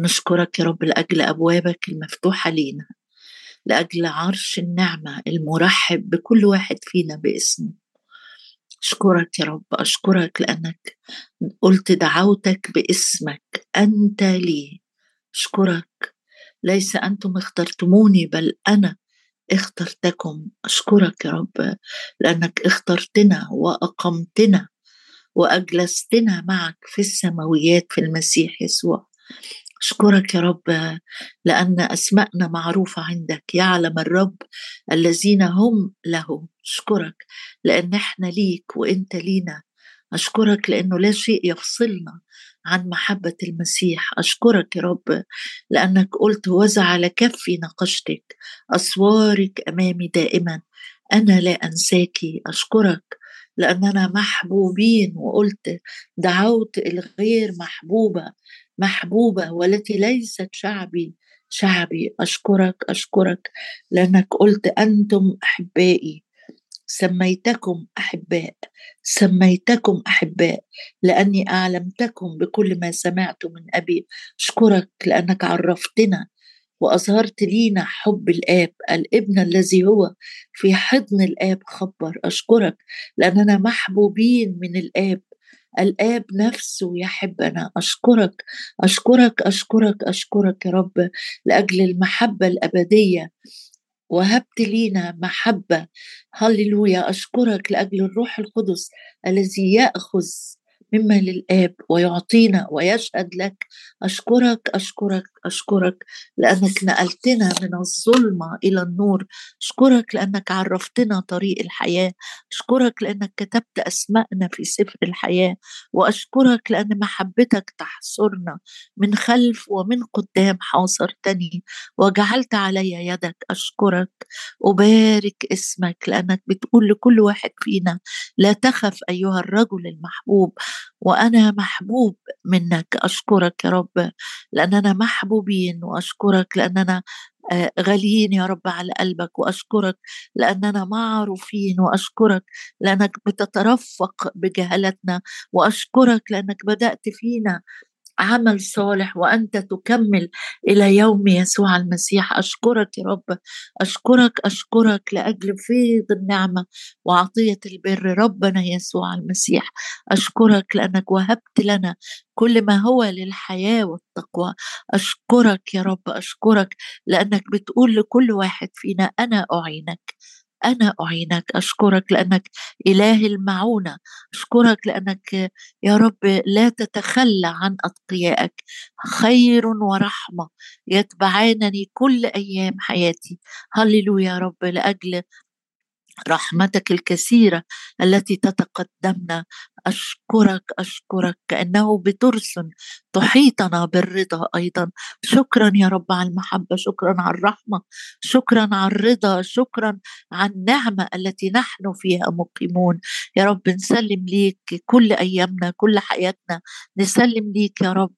نشكرك يا رب لأجل أبوابك المفتوحة لينا لأجل عرش النعمة المرحب بكل واحد فينا باسمه. أشكرك يا رب أشكرك لأنك قلت دعوتك باسمك أنت لي. أشكرك. ليس أنتم اخترتموني بل أنا اخترتكم. أشكرك يا رب لأنك اخترتنا وأقمتنا وأجلستنا معك في السماويات في المسيح يسوع. أشكرك يا رب لأن أسماءنا معروفة عندك يعلم الرب الذين هم له أشكرك لأن إحنا ليك وإنت لينا. أشكرك لأنه لا شيء يفصلنا عن محبة المسيح. أشكرك يا رب لأنك قلت وزع على كفي نقشتك أسوارك أمامي دائما. أنا لا أنساك. أشكرك لأننا محبوبين وقلت دعوت الغير محبوبة محبوبة والتي ليست شعبي شعبي. أشكرك أشكرك لأنك قلت أنتم أحبائي. سميتكم أحباء سميتكم أحباء لأني أعلمتكم بكل ما سمعت من أبي. أشكرك لأنك عرفتنا وأظهرت لينا حب الآب الابن الذي هو في حضن الآب خبر. أشكرك لأننا محبوبين من الآب. الآب نفسه يحبنا أشكرك أشكرك أشكرك أشكرك يا رب لأجل المحبة الأبدية. وهبت لينا محبة. هللويا. أشكرك لأجل الروح القدس الذي يأخذ مما للآب ويعطينا ويشهد لك. أشكرك أشكرك. أشكرك لأنك نقلتنا من الظلمة إلى النور. أشكرك لأنك عرفتنا طريق الحياة. أشكرك لأنك كتبت أسماءنا في سفر الحياة. وأشكرك لأن محبتك تحصرنا من خلف ومن قدام حاصرتني وجعلت علي يدك. أشكرك. أبارك اسمك لأنك بتقول لكل واحد فينا لا تخف أيها الرجل المحبوب وأنا محبوب منك. أشكرك يا رب. لأننا محبوبين وأشكرك لأننا آه، غاليين يا رب على قلبك وأشكرك لأننا معروفين وأشكرك لأنك بتترفق بجهلتنا وأشكرك لأنك بدأت فينا عمل صالح وأنت تكمل إلى يوم يسوع المسيح. أشكرك يا رب. أشكرك أشكرك لأجل فيض النعمة وعطية البر ربنا يسوع المسيح. أشكرك لأنك وهبت لنا كل ما هو للحياة والتقوى. أشكرك يا رب. أشكرك لأنك بتقول لكل واحد فينا أنا أعينك. أنا أعينك أشكرك لأنك إله المعونة أشكرك لأنك يا رب لا تتخلى عن أتقيائك. خير ورحمة يتبعانني كل أيام حياتي. هللويا يا رب لأجل رحمتك الكثيرة التي تتقدمنا. أشكرك أشكرك كأنه بترس تحيطنا بالرضا أيضا. شكرا يا رب على المحبة شكرا على الرحمة شكرا على الرضا شكرا على النعمة التي نحن فيها مقيمون. يا رب نسلم ليك كل أيامنا كل حياتنا. نسلم ليك يا رب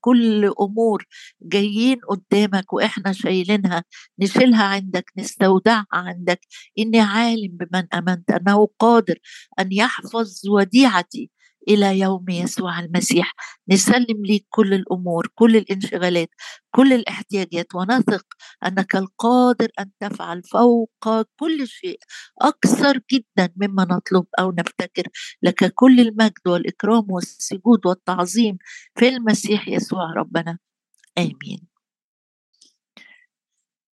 كل أمور جايين قدامك وإحنا شايلينها. نشيلها عندك نستودعها عندك. إني عالم بمن أمنت أنه قادر أن يحفظ وديعة إلى يوم يسوع المسيح. نسلم ليك كل الأمور كل الانشغالات كل الاحتياجات ونثق أنك القادر أن تفعل فوق كل شيء. أكثر جدا مما نطلب أو نفتكر. لك كل المجد والإكرام والسجود والتعظيم في المسيح يسوع ربنا. آمين.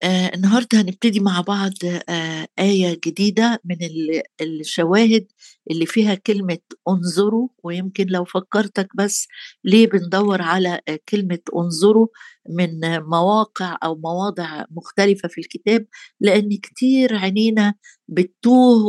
آه النهارده هنبتدي مع بعض آه آية جديدة من الشواهد اللي فيها كلمة انظروا ويمكن لو فكرتك بس ليه بندور على كلمة انظروا من مواقع أو مواضع مختلفة في الكتاب؟ لأن كتير عينينا بتوه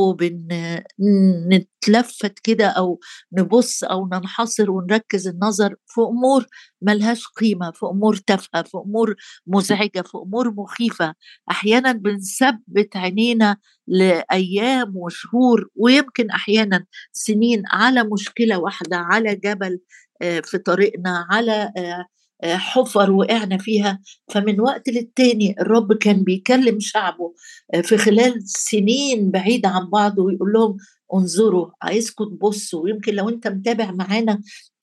وبنتلفت كده أو نبص أو ننحصر ونركز النظر في أمور ملهاش قيمة في أمور تافهة في أمور مزعجة في أمور مخيفة. أحيانا بنثبت عينينا لأيام وشهور ويمكن أحيانا سنين على مشكلة واحدة على جبل آه، في طريقنا على آه، آه، حفر وقعنا فيها. فمن وقت للتاني الرب كان بيكلم شعبه في خلال سنين بعيدة عن بعض ويقول لهم انظروا عايزكم تبصوا. ويمكن لو أنت متابع معانا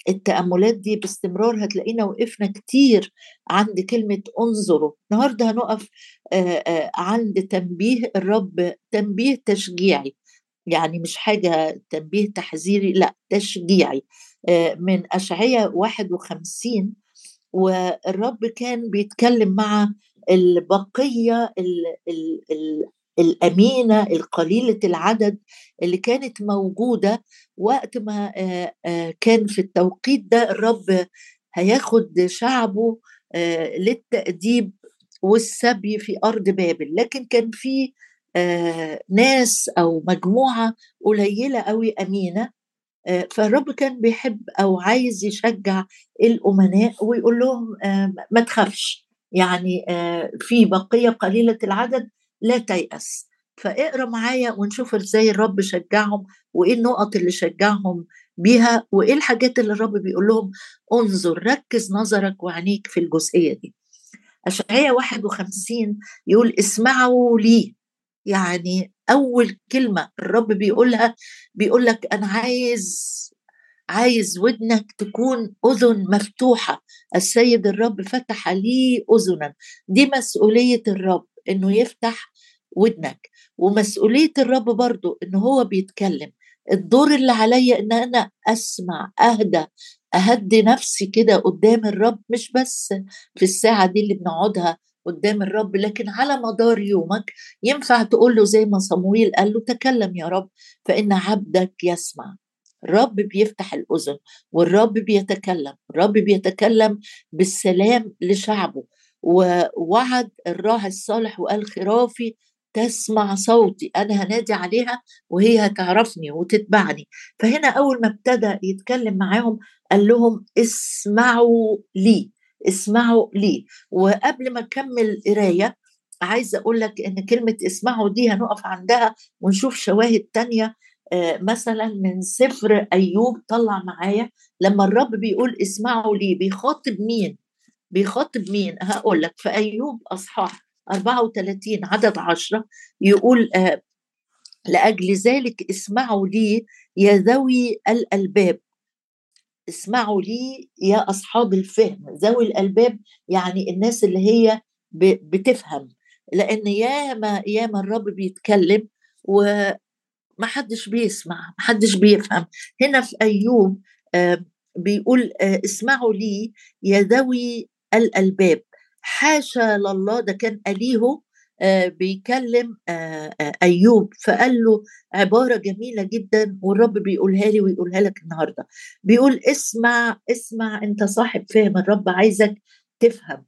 التأملات دي باستمرار هتلاقينا وقفنا كتير عند كلمة انظروا. النهاردة هنقف عند تنبيه الرب تنبيه تشجيعي. يعني مش حاجة تنبيه تحذيري لا تشجيعي. من أشعية 51 والرب كان بيتكلم مع البقية ال ال ال الأمينة القليلة العدد اللي كانت موجودة وقت ما كان في التوقيت ده الرب هياخد شعبه للتأديب والسبي في أرض بابل. لكن كان في ناس أو مجموعة قليلة أوي أمينة فالرب كان بيحب أو عايز يشجع الأمناء ويقول لهم ما تخافش. يعني في بقية قليلة العدد لا تيأس. فاقرأ معايا ونشوف إزاي الرب شجعهم وإيه النقط اللي شجعهم بيها وإيه الحاجات اللي الرب بيقول لهم. انظر ركز نظرك وعينيك في الجزئية دي. أشعياء 51 يقول اسمعوا لي. يعني أول كلمة الرب بيقولها بيقول لك أنا عايز عايز ودنك تكون أذن مفتوحة. السيد الرب فتح لي أذنا. دي مسؤولية الرب. إنه يفتح ودنك. ومسؤولية الرب برضو إن هو بيتكلم. الدور اللي عليا إن أنا أسمع أهدى أهدي نفسي كده قدام الرب مش بس في الساعة دي اللي بنقعدها قدام الرب لكن على مدار يومك ينفع تقول له زي ما صمويل قال له تكلم يا رب فإن عبدك يسمع. الرب بيفتح الأذن والرب بيتكلم الرب بيتكلم بالسلام لشعبه. ووعد الراعي الصالح وقال خرافي تسمع صوتي أنا هنادي عليها وهي هتعرفني وتتبعني. فهنا أول ما ابتدى يتكلم معاهم قال لهم اسمعوا لي اسمعوا لي. وقبل ما أكمل قراية عايزه أقول لك إن كلمة اسمعوا دي هنقف عندها ونشوف شواهد تانية. مثلا من سفر أيوب طلع معايا لما الرب بيقول اسمعوا لي بيخاطب مين؟ بيخاطب مين هقول لك في أيوب أصحاح 34 عدد 10 يقول آه لأجل ذلك اسمعوا لي يا ذوي الألباب. اسمعوا لي يا أصحاب الفهم. ذوي الألباب يعني الناس اللي هي بتفهم. لأن ياما ياما الرب بيتكلم وما حدش بيسمع ما حدش بيفهم. هنا في أيوب آه بيقول آه اسمعوا لي يا ذوي الألباب. حاشا لله ده كان أليهو آه بيكلم آه آه أيوب فقال له عبارة جميلة جدا والرب بيقولها لي ويقولها لك النهاردة. بيقول اسمع اسمع أنت صاحب فهم الرب عايزك تفهم.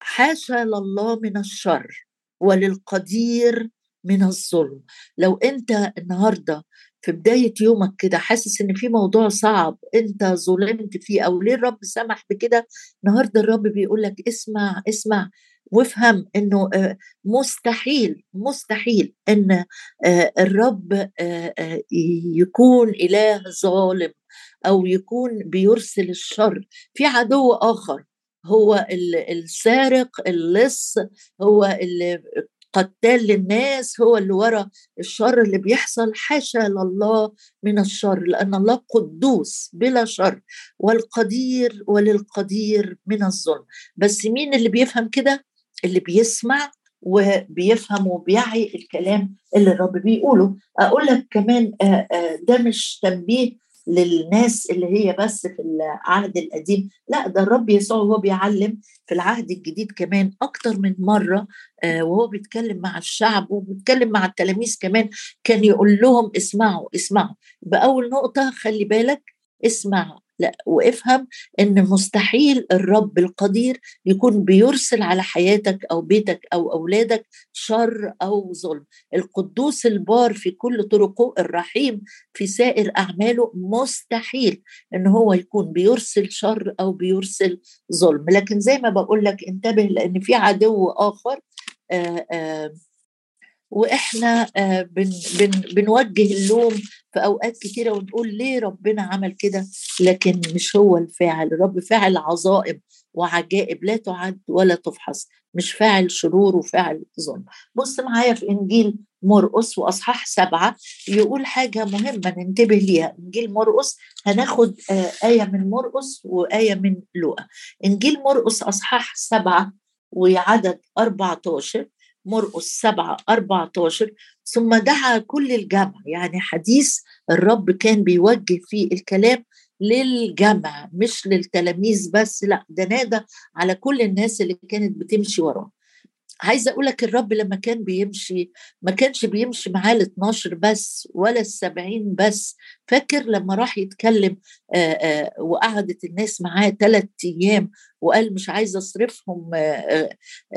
حاشا لله من الشر وللقدير من الظلم. لو أنت النهاردة في بداية يومك كده حاسس إن في موضوع صعب أنت ظلمت فيه أو ليه الرب سمح بكده؟ النهارده الرب بيقول لك اسمع اسمع وافهم إنه مستحيل مستحيل إن الرب يكون إله ظالم أو يكون بيرسل الشر. في عدو آخر هو السارق اللص هو اللي قتال للناس هو اللي ورا الشر اللي بيحصل حاشا لله من الشر لأن الله قدوس بلا شر والقدير وللقدير من الظلم. بس مين اللي بيفهم كده؟ اللي بيسمع وبيفهم وبيعي الكلام اللي الرب بيقوله. أقول لك كمان ده مش تنبيه للناس اللي هي بس في العهد القديم. لا ده الرب يسوع وهو بيعلم في العهد الجديد كمان أكتر من مرة وهو بيتكلم مع الشعب وبيتكلم مع التلاميذ كمان كان يقول لهم اسمعوا اسمعوا. بأول نقطة خلي بالك اسمع لا وافهم إن مستحيل الرب القدير يكون بيرسل على حياتك أو بيتك أو أولادك شر أو ظلم. القدوس البار في كل طرقه الرحيم في سائر أعماله مستحيل إن هو يكون بيرسل شر أو بيرسل ظلم. لكن زي ما بقول لك انتبه لأن في عدو آخر آآ آآ وإحنا بن بن بنوجه اللوم في أوقات كتيرة ونقول ليه ربنا عمل كده؟ لكن مش هو الفاعل. الرب فاعل عظائم وعجائب لا تعد ولا تفحص. مش فاعل شرور وفاعل ظلم. بص معايا في إنجيل مرقس وأصحاح سبعة يقول حاجة مهمة ننتبه ليها. إنجيل مرقس هناخد آه، آية من مرقس وآية من لوقا. إنجيل مرقس أصحاح سبعة وعدد 14 مرقس 7 14 ثم دعا كل الجمع يعني حديث الرب كان بيوجه فيه الكلام للجمع مش للتلاميذ بس لأ ده نادى على كل الناس اللي كانت بتمشي وراه. عايزة أقول لك الرب لما كان بيمشي ما كانش بيمشي معاه ال 12 بس ولا ال 70 بس فاكر لما راح يتكلم وقعدت الناس معاه ثلاث أيام وقال مش عايز أصرفهم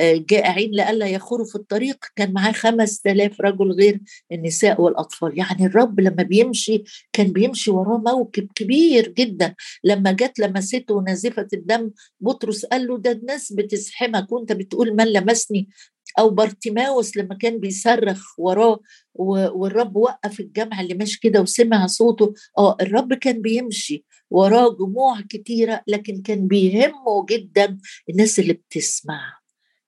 جائعين لئلا يخوروا في الطريق كان معاه خمس آلاف رجل غير النساء والأطفال. يعني الرب لما بيمشي كان بيمشي وراه موكب كبير جدا. لما جت لمسته نازفه الدم بطرس قال له ده الناس بتزحمك وانت بتقول من لمسني؟ أو بارتيماوس لما كان بيصرخ وراه والرب وقف الجمع اللي ماشي كده وسمع صوته آه الرب كان بيمشي وراه جموع كتيرة لكن كان بيهمه جدا الناس اللي بتسمع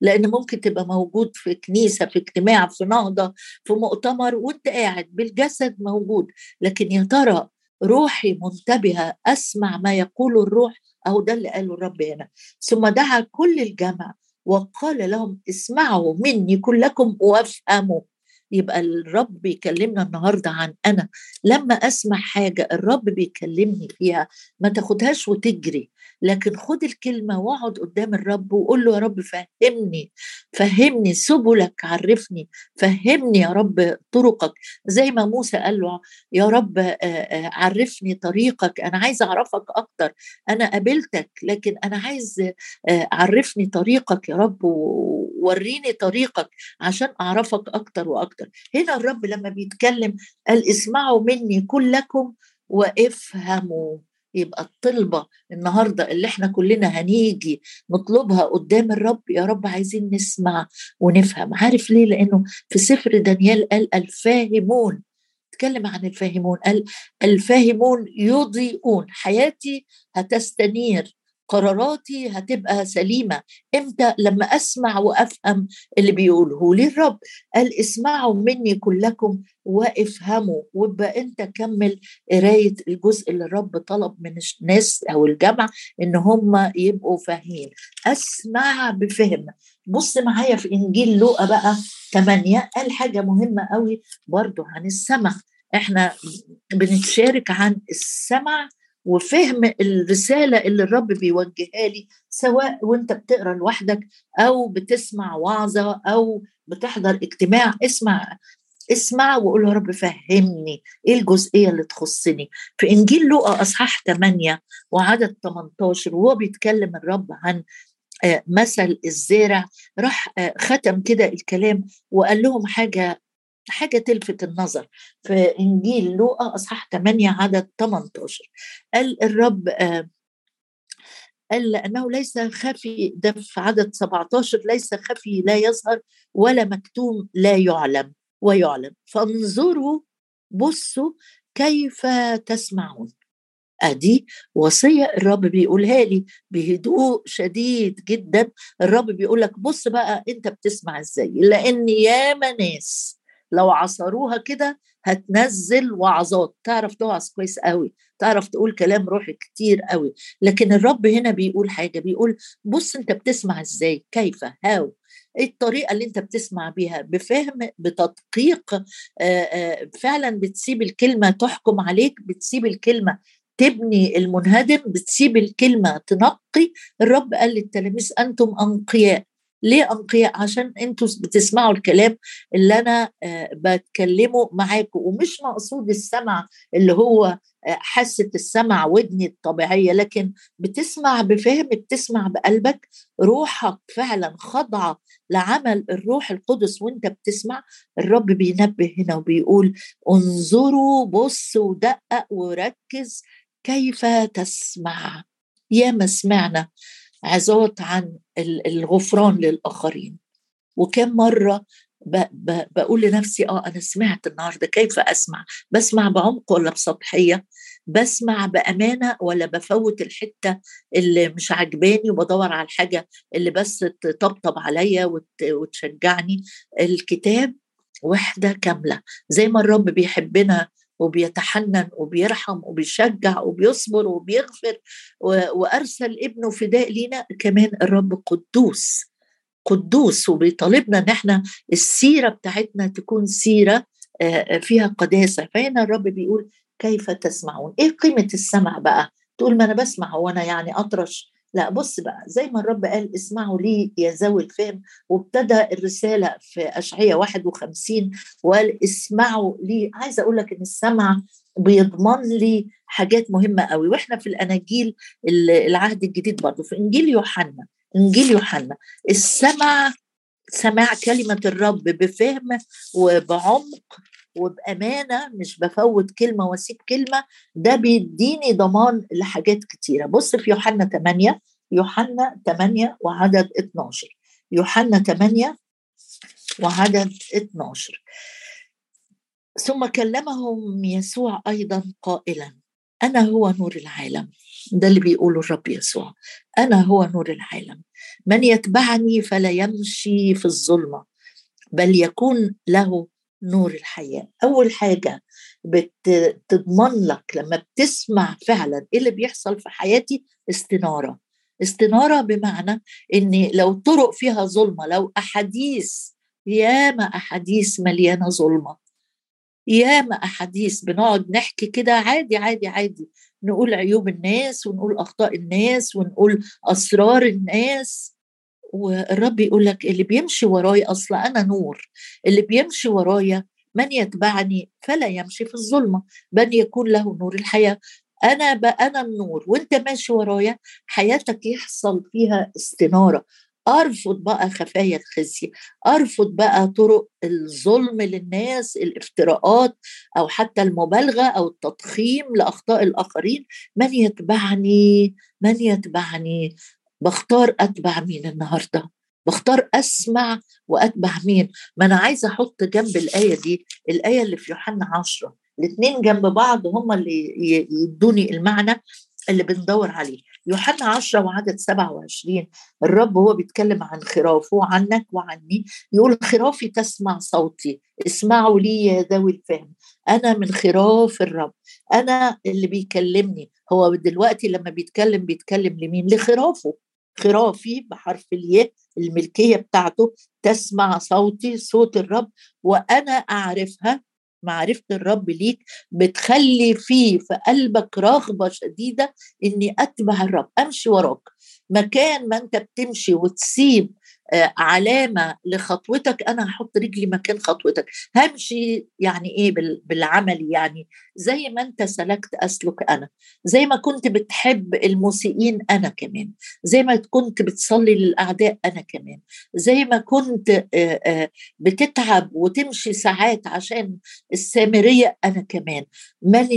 لأن ممكن تبقى موجود في كنيسة في اجتماع في نهضة في مؤتمر وأنت قاعد بالجسد موجود لكن يا ترى روحي منتبهة أسمع ما يقول الروح؟ أو ده اللي قاله الرب هنا. ثم دعا كل الجمع وقال لهم اسمعوا مني كلكم وافهموا. يبقى الرب بيكلمنا النهارده عن أنا. لما أسمع حاجة الرب بيكلمني فيها ما تاخدهاش وتجري. لكن خد الكلمة واقعد قدام الرب وقول له يا رب فهمني. فهمني سبلك عرفني. فهمني يا رب طرقك. زي ما موسى قال له يا رب عرفني طريقك. أنا عايز أعرفك أكتر. أنا قابلتك لكن أنا عايز عرفني طريقك يا رب وريني طريقك عشان أعرفك أكتر وأكتر. هنا الرب لما بيتكلم قال اسمعوا مني كلكم وافهموا. يبقى الطلبة النهاردة اللي إحنا كلنا هنيجي نطلبها قدام الرب يا رب عايزين نسمع ونفهم. عارف ليه؟ لأنه في سفر دانيال قال الفاهمون تكلم عن الفاهمون قال الفاهمون يضيئون حياتي هتستنير. قراراتي هتبقى سليمة. إمتى؟ لما أسمع وأفهم اللي بيقوله لي الرب. قال اسمعوا مني كلكم وافهموا. وابقى أنت كمل قراية الجزء اللي الرب طلب من الناس أو الجمع إن هم يبقوا فاهمين. أسمع بفهم. بص معايا في إنجيل لوقا بقى 8 قال حاجة مهمة قوي برضو عن السمع. إحنا بنتشارك عن السمع وفهم الرسالة اللي الرب بيوجهها لي سواء وانت بتقرأ لوحدك أو بتسمع وعظه أو بتحضر اجتماع اسمع اسمع وقول يا رب فهمني إيه الجزئية اللي تخصني. في إنجيل لوقا أصحاح 8 وعدد 18 وهو بيتكلم الرب عن آه، مثل الزارع راح آه، ختم كده الكلام وقال لهم حاجة حاجة تلفت النظر. في إنجيل لوقا أصحاح 8 عدد 18 قال الرب آه قال لأنه ليس خفي ده في عدد 17 ليس خفي لا يظهر ولا مكتوم لا يعلم ويعلم. فانظروا بصوا كيف تسمعون. أدي وصية الرب بيقولها لي بهدوء شديد جدا. الرب بيقول لك بص بقى أنت بتسمع إزاي؟ لأن ياما ناس لو عصروها كده هتنزل وعظات. تعرف توعظ كويس قوي. تعرف تقول كلام روحي كتير قوي. لكن الرب هنا بيقول حاجة بيقول بص أنت بتسمع إزاي؟ كيف؟ هاو؟ إيه الطريقة اللي أنت بتسمع بيها؟ بفهم بتدقيق فعلا بتسيب الكلمة تحكم عليك بتسيب الكلمة تبني المنهدم بتسيب الكلمة تنقي. الرب قال للتلاميذ أنتم أنقياء. ليه انقياء عشان أنتوا بتسمعوا الكلام اللي أنا آه، بتكلمه معاكم ومش مقصود السمع اللي هو آه، حاسة السمع ودني الطبيعية لكن بتسمع بفهم بتسمع بقلبك. روحك فعلا خاضعه لعمل الروح القدس وأنت بتسمع. الرب بينبه هنا وبيقول انظروا بص ودقق وركز كيف تسمع. يا ما سمعنا عظات عن الغفران للآخرين. وكم مرة بقول لنفسي آه أنا سمعت النهارده كيف أسمع؟ بسمع بعمق ولا بسطحية؟ بسمع بأمانة ولا بفوت الحتة اللي مش عجباني وبدور على الحاجة اللي بس تطبطب عليا وتشجعني؟ الكتاب وحدة كاملة. زي ما الرب بيحبنا وبيتحنن وبيرحم وبيشجع وبيصبر وبيغفر وأرسل ابنه فداء لينا. كمان الرب قدوس قدوس. وبيطالبنا إن إحنا السيرة بتاعتنا تكون سيرة فيها قداسة. فهنا الرب بيقول كيف تسمعون؟ إيه قيمة السمع بقى؟ تقول ما أنا بسمع وأنا يعني أطرش لا بص بقى زي ما الرب قال اسمعوا لي يا ذوي الفهم وابتدى الرسالة في اشعياء 51 وقال اسمعوا لي. عايزه أقول لك إن السمع بيضمن لي حاجات مهمة قوي. وإحنا في الأناجيل العهد الجديد برضه في إنجيل يوحنا إنجيل يوحنا السمع سماع كلمة الرب بفهم وبعمق وبأمانة مش بفوت كلمة وأسيب كلمة ده بيديني ضمان لحاجات كتيرة. بص في يوحنا 8 يوحنا 8 وعدد 12 يوحنا 8 وعدد 12 ثم كلمهم يسوع أيضا قائلا أنا هو نور العالم. ده اللي بيقوله الرب يسوع. أنا هو نور العالم. من يتبعني فلا يمشي في الظلمة بل يكون له نور الحياة. أول حاجة بتضمن لك لما بتسمع فعلا إيه اللي بيحصل في حياتي؟ استنارة. استنارة بمعنى إن لو طرق فيها ظلمة لو أحاديث ياما أحاديث مليانة ظلمة. ياما أحاديث بنقعد نحكي كده عادي عادي عادي. نقول عيوب الناس ونقول أخطاء الناس ونقول أسرار الناس. والرب يقول لك اللي بيمشي ورايا أصلا أنا نور. اللي بيمشي ورايا من يتبعني فلا يمشي في الظلمة بل يكون له نور الحياة. أنا أنا النور وأنت ماشي ورايا حياتك يحصل فيها استنارة. أرفض بقى خفايا الخزي أرفض بقى طرق الظلم للناس الافتراءات أو حتى المبالغة أو التضخيم لأخطاء الآخرين. من يتبعني؟ من يتبعني؟ بختار أتبع مين النهارده؟ بختار أسمع وأتبع مين؟ ما أنا عايزة أحط جنب الآية دي الآية اللي في يوحنا عشرة. الاثنين جنب بعض هم اللي يدوني المعنى اللي بندور عليه. يوحنا 10 وعدد 27 الرب هو بيتكلم عن خرافه عنك وعني. يقول خرافي تسمع صوتي اسمعوا لي يا ذوي الفهم. أنا من خراف الرب. أنا اللي بيكلمني. هو دلوقتي لما بيتكلم بيتكلم لمين؟ لخرافه. خرافي بحرف الياء الملكية بتاعته تسمع صوتي صوت الرب وأنا أعرفها معرفة الرب ليك بتخلي فيه في قلبك رغبة شديدة إني اتبع الرب أمشي وراك. مكان ما أنت بتمشي وتسيب آه، علامة لخطوتك أنا هحط رجلي مكان خطوتك. همشي يعني إيه بالعمل يعني؟ زي ما أنت سلكت أسلك أنا. زي ما كنت بتحب المسيئين أنا كمان. زي ما كنت بتصلي للأعداء أنا كمان. زي ما كنت آه، آه، بتتعب وتمشي ساعات عشان السامرية أنا كمان. من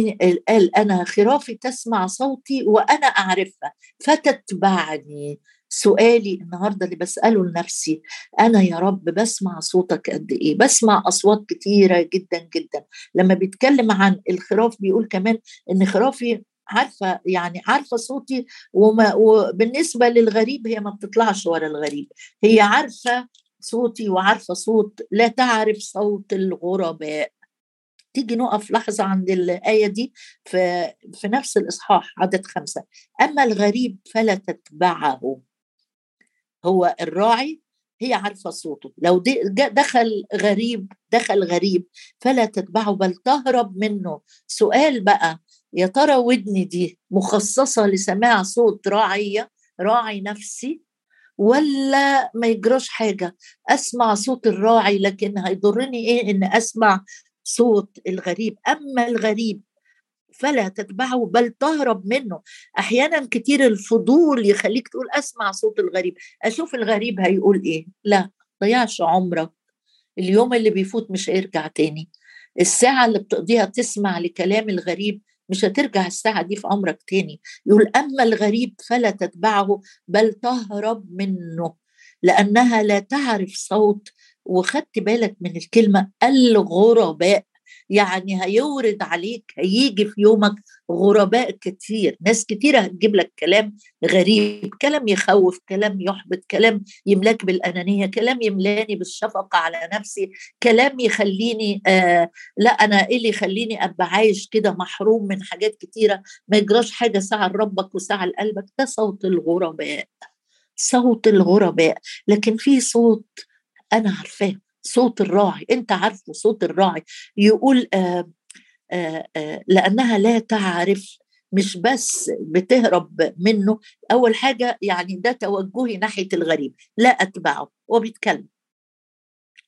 قال أنا خرافي تسمع صوتي وأنا أعرفها. فتتبعني. سؤالي النهارده اللي بسأله لنفسي أنا يا رب بسمع صوتك قد إيه؟ بسمع أصوات كتيرة جدا جدا. لما بيتكلم عن الخراف بيقول كمان إن خرافي عارفة يعني عارفة صوتي وما وبالنسبة للغريب هي ما بتطلعش ورا الغريب. هي عارفة صوتي وعارفة صوت لا تعرف صوت الغرباء. تيجي نقف لحظة عند الآية دي في, في نفس الإصحاح عدد خمسة. أما الغريب فلا تتبعه. هو الراعي هي عارفة صوته. لو دخل غريب دخل غريب فلا تتبعه بل تهرب منه. سؤال بقى يا ترى ودني دي مخصصة لسماع صوت راعية راعي نفسي ولا ما يجراش حاجة؟ أسمع صوت الراعي لكن هيضرني إيه إن أسمع صوت الغريب؟ أما الغريب فلا تتبعه بل تهرب منه. أحيانا كتير الفضول يخليك تقول أسمع صوت الغريب. أشوف الغريب هيقول إيه؟ لا ضيعش عمرك. اليوم اللي بيفوت مش هيرجع تاني. الساعة اللي بتقضيها تسمع لكلام الغريب مش هترجع الساعة دي في عمرك تاني. يقول أما الغريب فلا تتبعه بل تهرب منه. لأنها لا تعرف صوت. وخدت بالك من الكلمة الغرباء. يعني هيورد عليك هيجي في يومك غرباء كتير ناس كتيرة هتجيب لك كلام غريب كلام يخوف كلام يحبط كلام يملاك بالأنانية كلام يملاني بالشفقة على نفسي كلام يخليني آه لا أنا إيه اللي يخليني أبقى عايش كده محروم من حاجات كتيرة؟ ما يجراش حاجة ساعة لربك وساعة لقلبك ده صوت الغرباء صوت الغرباء لكن في صوت أنا عارفاه. صوت الراعي أنت عارفه صوت الراعي يقول آه آه آه لأنها لا تعرف مش بس بتهرب منه أول حاجة يعني ده توجهي ناحية الغريب لا أتبعه هو بيتكلم.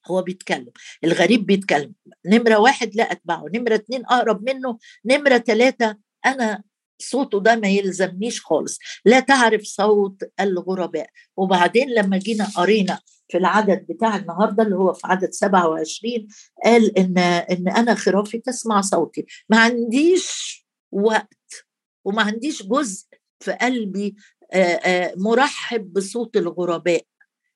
هو بيتكلم الغريب بيتكلم نمرة واحد لا أتبعه نمرة اتنين أقرب منه نمرة ثلاثة أنا صوته ده ما يلزمنيش خالص لا تعرف صوت الغرباء. وبعدين لما جينا قرينا في العدد بتاع النهارده اللي هو في عدد 27 قال إن إن أنا خرافي تسمع صوتي. ما عنديش وقت وما عنديش جزء في قلبي مرحب بصوت الغرباء.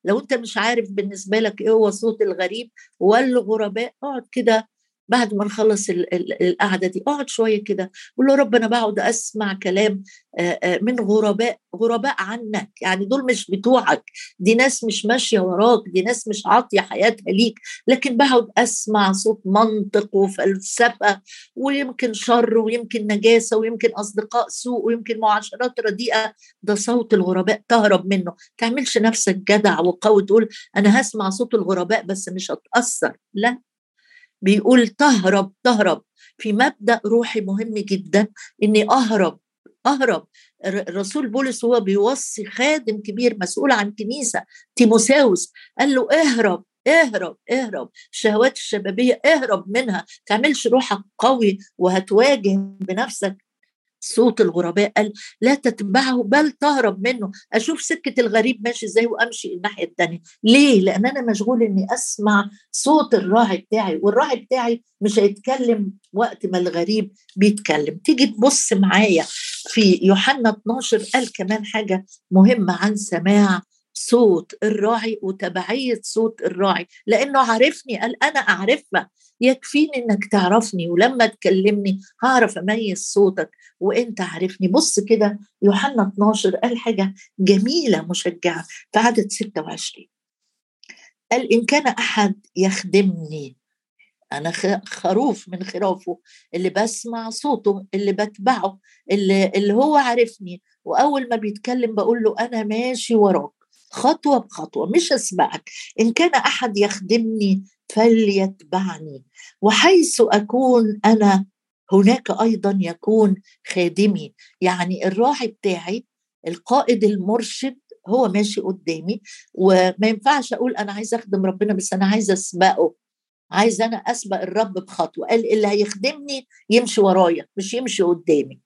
لو أنت مش عارف بالنسبة لك إيه هو صوت الغريب والغرباء اقعد كده بعد ما نخلص القعدة دي أقعد شوية كده قول له رب أنا بقعد أسمع كلام من غرباء غرباء عنك يعني دول مش بتوعك دي ناس مش ماشية وراك دي ناس مش عاطية حياتها ليك لكن بقعد أسمع صوت منطق وفلسفة ويمكن شر ويمكن نجاسة ويمكن أصدقاء سوء ويمكن معاشرات رديئة ده صوت الغرباء تهرب منه. تعملش نفسك جدع وقوي تقول أنا هسمع صوت الغرباء بس مش هتأثر لا. بيقول تهرب تهرب. في مبدأ روحي مهم جدا إني أهرب أهرب. الرسول بولس هو بيوصي خادم كبير مسؤول عن كنيسة تيموساوس. قال له اهرب اهرب اهرب. الشهوات الشبابية اهرب منها. تعملش روحك قوي وهتواجه بنفسك صوت الغرباء قال لا تتبعه بل تهرب منه. أشوف سكة الغريب ماشي إزاي وأمشي الناحية الثانية ليه؟ لأن أنا مشغول إني أسمع صوت الراعي بتاعي والراعي بتاعي مش هيتكلم وقت ما الغريب بيتكلم. تيجي تبص معايا في يوحنا 12 قال كمان حاجة مهمة عن سماع صوت الراعي وتبعية صوت الراعي لأنه عارفني قال أنا أعرفها يكفيني إنك تعرفني ولما تكلمني هعرف أميز صوتك وإنت عارفني. بص كده يوحنا 12 قال حاجة جميلة مشجعة في عدد 26 قال إن كان أحد يخدمني. أنا خروف من خرافه اللي بسمع صوته اللي بتبعه اللي, اللي هو عارفني. وأول ما بيتكلم بقول له أنا ماشي وراك. خطوة بخطوة مش أسبقك. إن كان أحد يخدمني فليتبعني. وحيث أكون أنا هناك أيضا يكون خادمي. يعني الراعي بتاعي القائد المرشد هو ماشي قدامي. وما ينفعش أقول أنا عايز أخدم ربنا بس أنا عايز أسبقه. عايز أنا أسبق الرب بخطوة. قال اللي هيخدمني يمشي ورايا مش يمشي قدامي.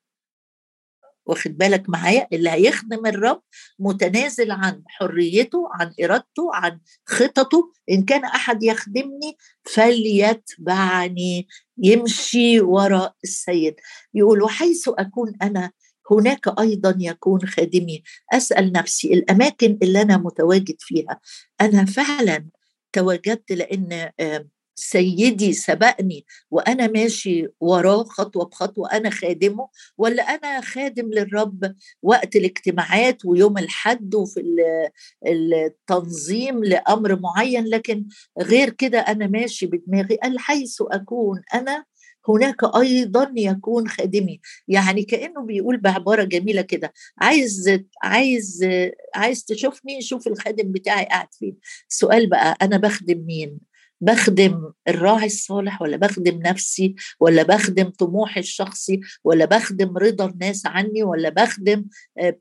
واخد بالك معايا؟ اللي هيخدم الرب متنازل عن حريته عن إرادته عن خططه. إن كان أحد يخدمني فليتبعني. يمشي وراء السيد. يقول وحيث أكون أنا هناك أيضا يكون خادمي. أسأل نفسي الأماكن اللي أنا متواجد فيها. أنا فعلا تواجدت لأن سيدي سبقني وأنا ماشي وراه خطوة بخطوة أنا خادمه ولا أنا خادم للرب وقت الاجتماعات ويوم الحد وفي التنظيم لأمر معين لكن غير كده أنا ماشي بدماغي قال حيث أكون أنا هناك أيضا يكون خادمي. يعني كأنه بيقول بعبارة جميلة كده عايز عايز عايز تشوفني شوف الخادم بتاعي قاعد فين. السؤال بقى أنا بخدم مين؟ بخدم الراعي الصالح ولا بخدم نفسي ولا بخدم طموحي الشخصي ولا بخدم رضا الناس عني ولا بخدم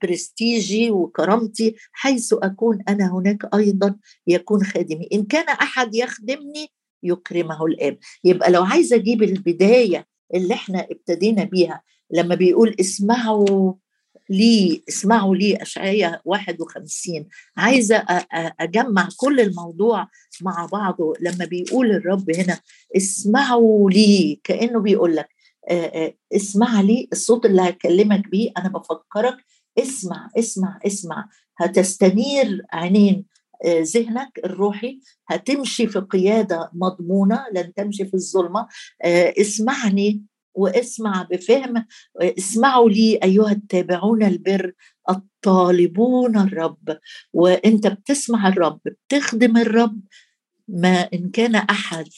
برستيجي وكرامتي حيث أكون أنا هناك أيضا يكون خادمي. إن كان أحد يخدمني يكرمه الآب. يبقى لو عايزه أجيب البداية اللي إحنا ابتدينا بيها لما بيقول اسمعوا لي اسمعوا لي أشعية 51 عايزة أجمع كل الموضوع مع بعضه. لما بيقول الرب هنا اسمعوا لي كأنه بيقول لك اسمع لي الصوت اللي هكلمك بيه. أنا بفكرك اسمع اسمع اسمع. هتستنير عينين ذهنك الروحي. هتمشي في قيادة مضمونة لن تمشي في الظلمة. آه، اسمعني. واسمع بفهم اسمعوا لي أيها التابعون البر الطالبون الرب. وأنت بتسمع الرب بتخدم الرب. ما إن كان أحد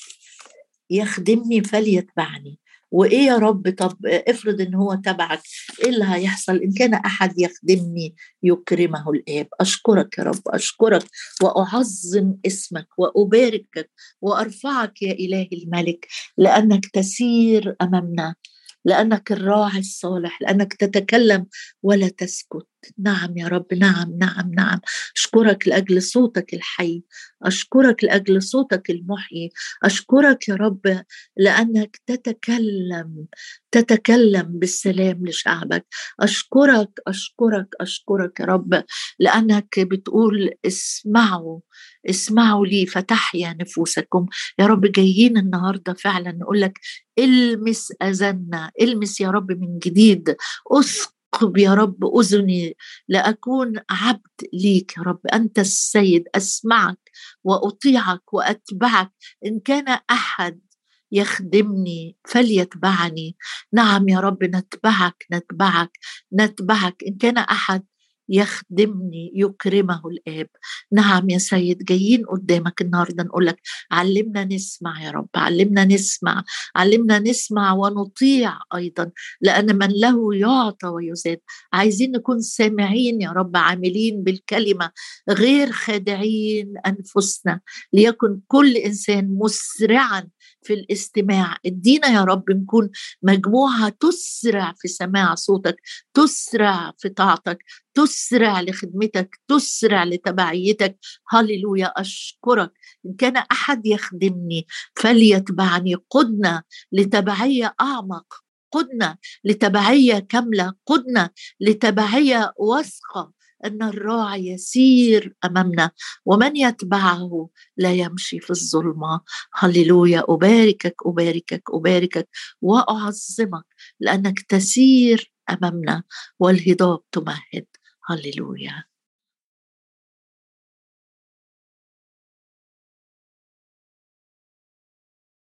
يخدمني فليتبعني. وإيه يا رب؟ طب افرض إن هو تبعك إيه اللي هيحصل؟ إن كان أحد يخدمني يكرمه الآب. أشكرك يا رب أشكرك وأعظم اسمك وأباركك وأرفعك يا الهي الملك لأنك تسير أمامنا لأنك الراعي الصالح لأنك تتكلم ولا تسكت. نعم يا رب نعم نعم نعم. أشكرك لأجل صوتك الحي أشكرك لأجل صوتك المحيي أشكرك يا رب لأنك تتكلم تتكلم بالسلام لشعبك. أشكرك أشكرك أشكرك يا رب لأنك بتقول اسمعوا اسمعوا لي فتحيا نفوسكم. يا رب جايين النهارده فعلا نقول لك إلمس اذنا إلمس يا رب من جديد. اسقب يا رب أذني لأكون عبد ليك يا رب أنت السيد أسمعك وأطيعك وأتبعك إن كان أحد يخدمني فليتبعني. نعم يا رب نتبعك نتبعك نتبعك إن كان أحد يخدمني يكرمه الآب. نعم يا سيد جايين قدامك النهارده نقول لك علمنا نسمع يا رب علمنا نسمع علمنا نسمع ونطيع أيضا لأن من له يعطى ويزاد. عايزين نكون سامعين يا رب عاملين بالكلمة غير خادعين أنفسنا. ليكن كل إنسان مسرعا في الاستماع. ادينا يا رب نكون مجموعة تسرع في سماع صوتك تسرع في طاعتك تسرع لخدمتك تسرع لتبعيتك. هللويا أشكرك. إن كان أحد يخدمني فليتبعني. قدنا لتبعيه أعمق قدنا لتبعيه كاملة قدنا لتبعيه واثقه أن الراعي يسير أمامنا ومن يتبعه لا يمشي في الظلمة. هللويا أباركك أباركك أباركك وأعظمك لأنك تسير أمامنا والهضاب تمهد. هللويا.